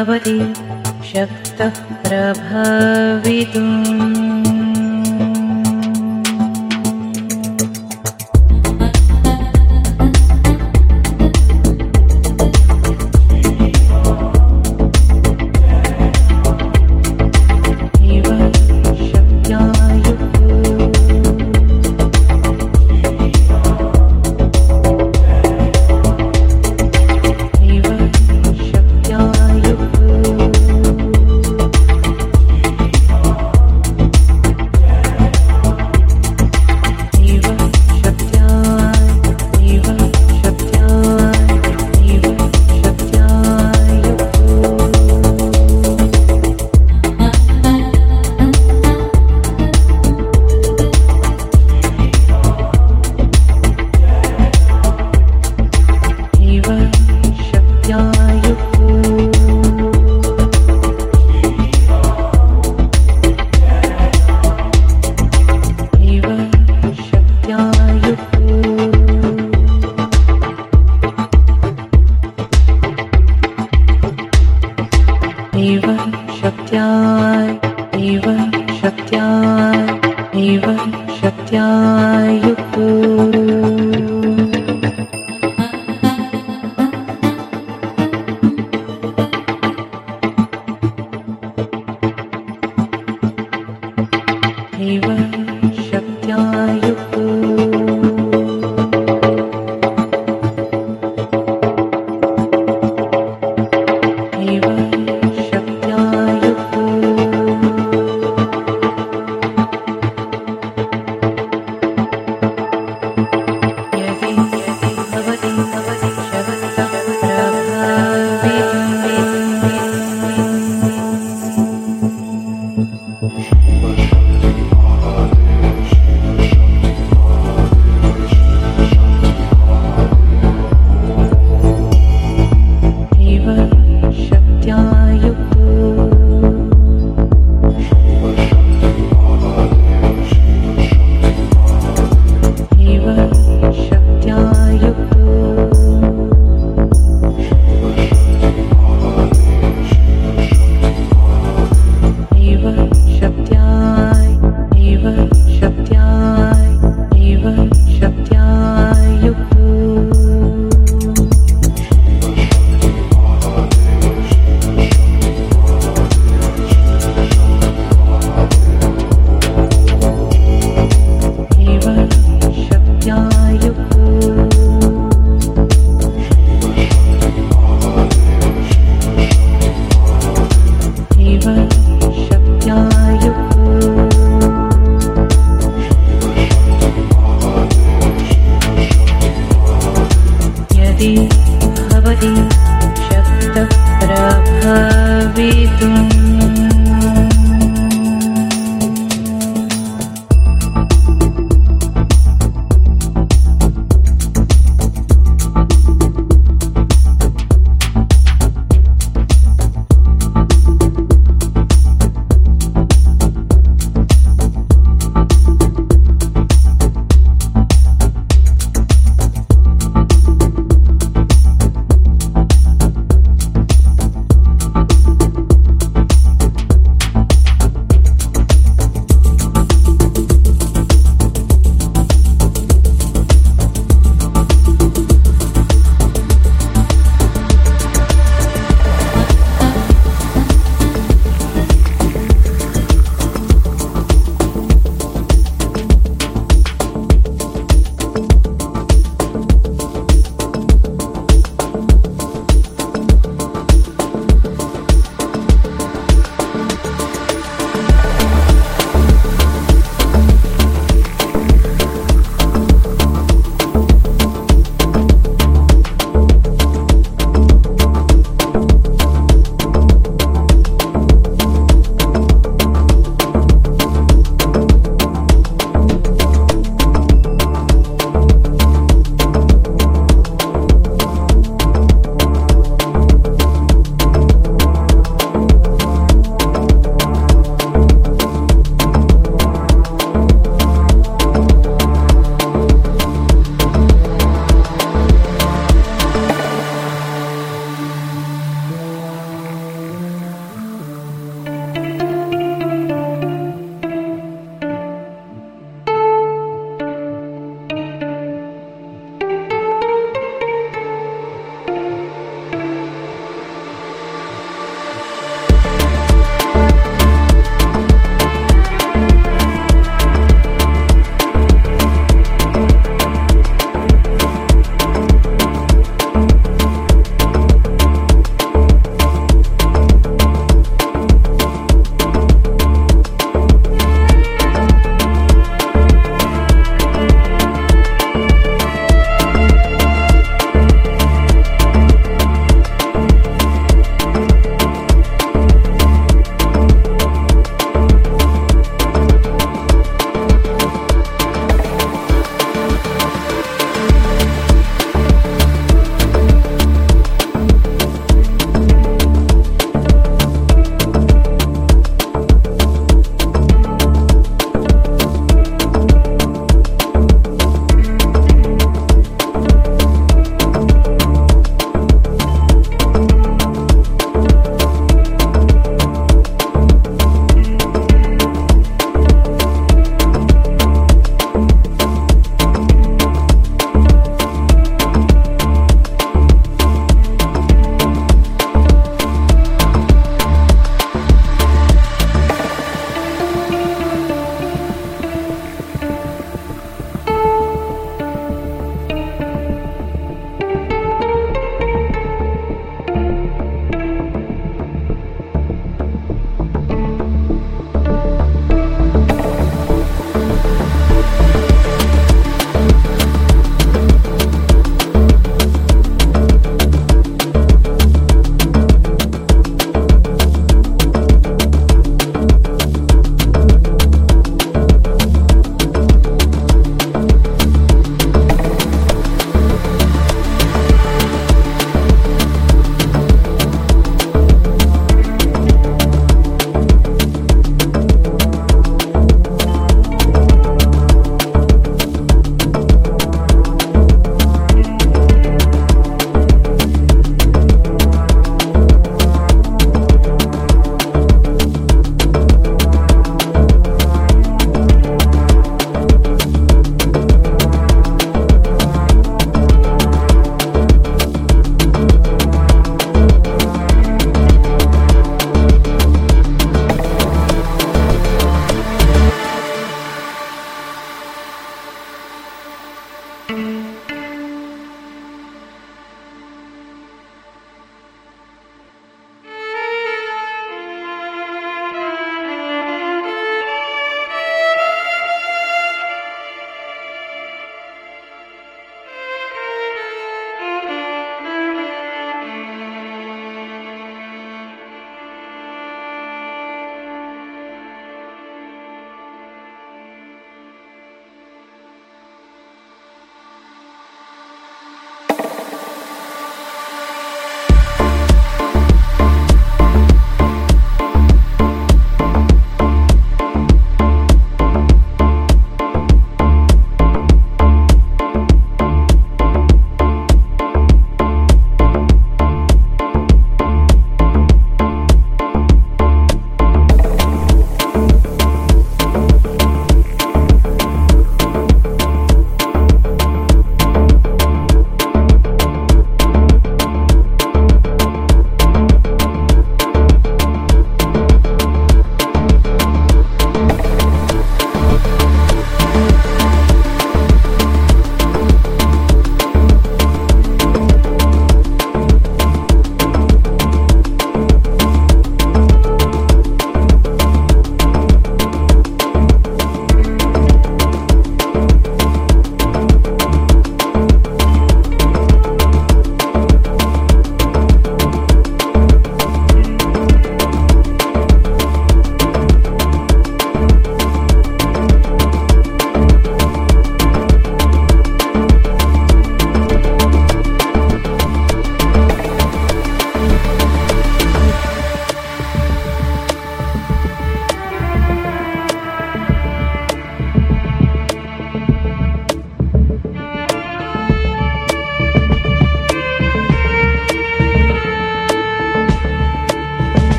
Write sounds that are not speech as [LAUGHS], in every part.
भवति शक्तः प्रभवितुम्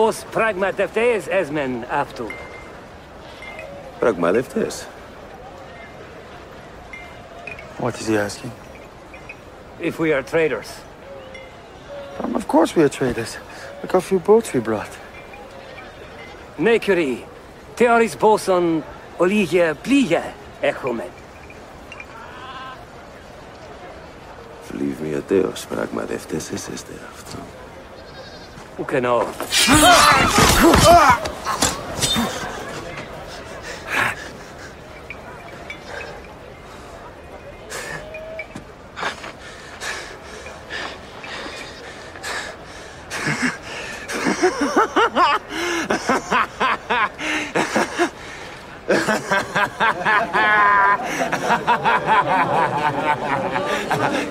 Ala os pragma deftes esmen aftu. Pragmadeftes. What is he asking? If we are traders. Um, of course we are traders. Look how few boats we brought. Mercury. Theoris boson oligia plia echomen. Leave me a deus, pragmadeftes es este Ukeno. [LAUGHS]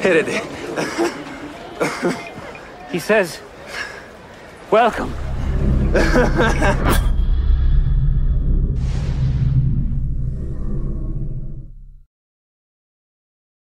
Herede. He says, Welcome.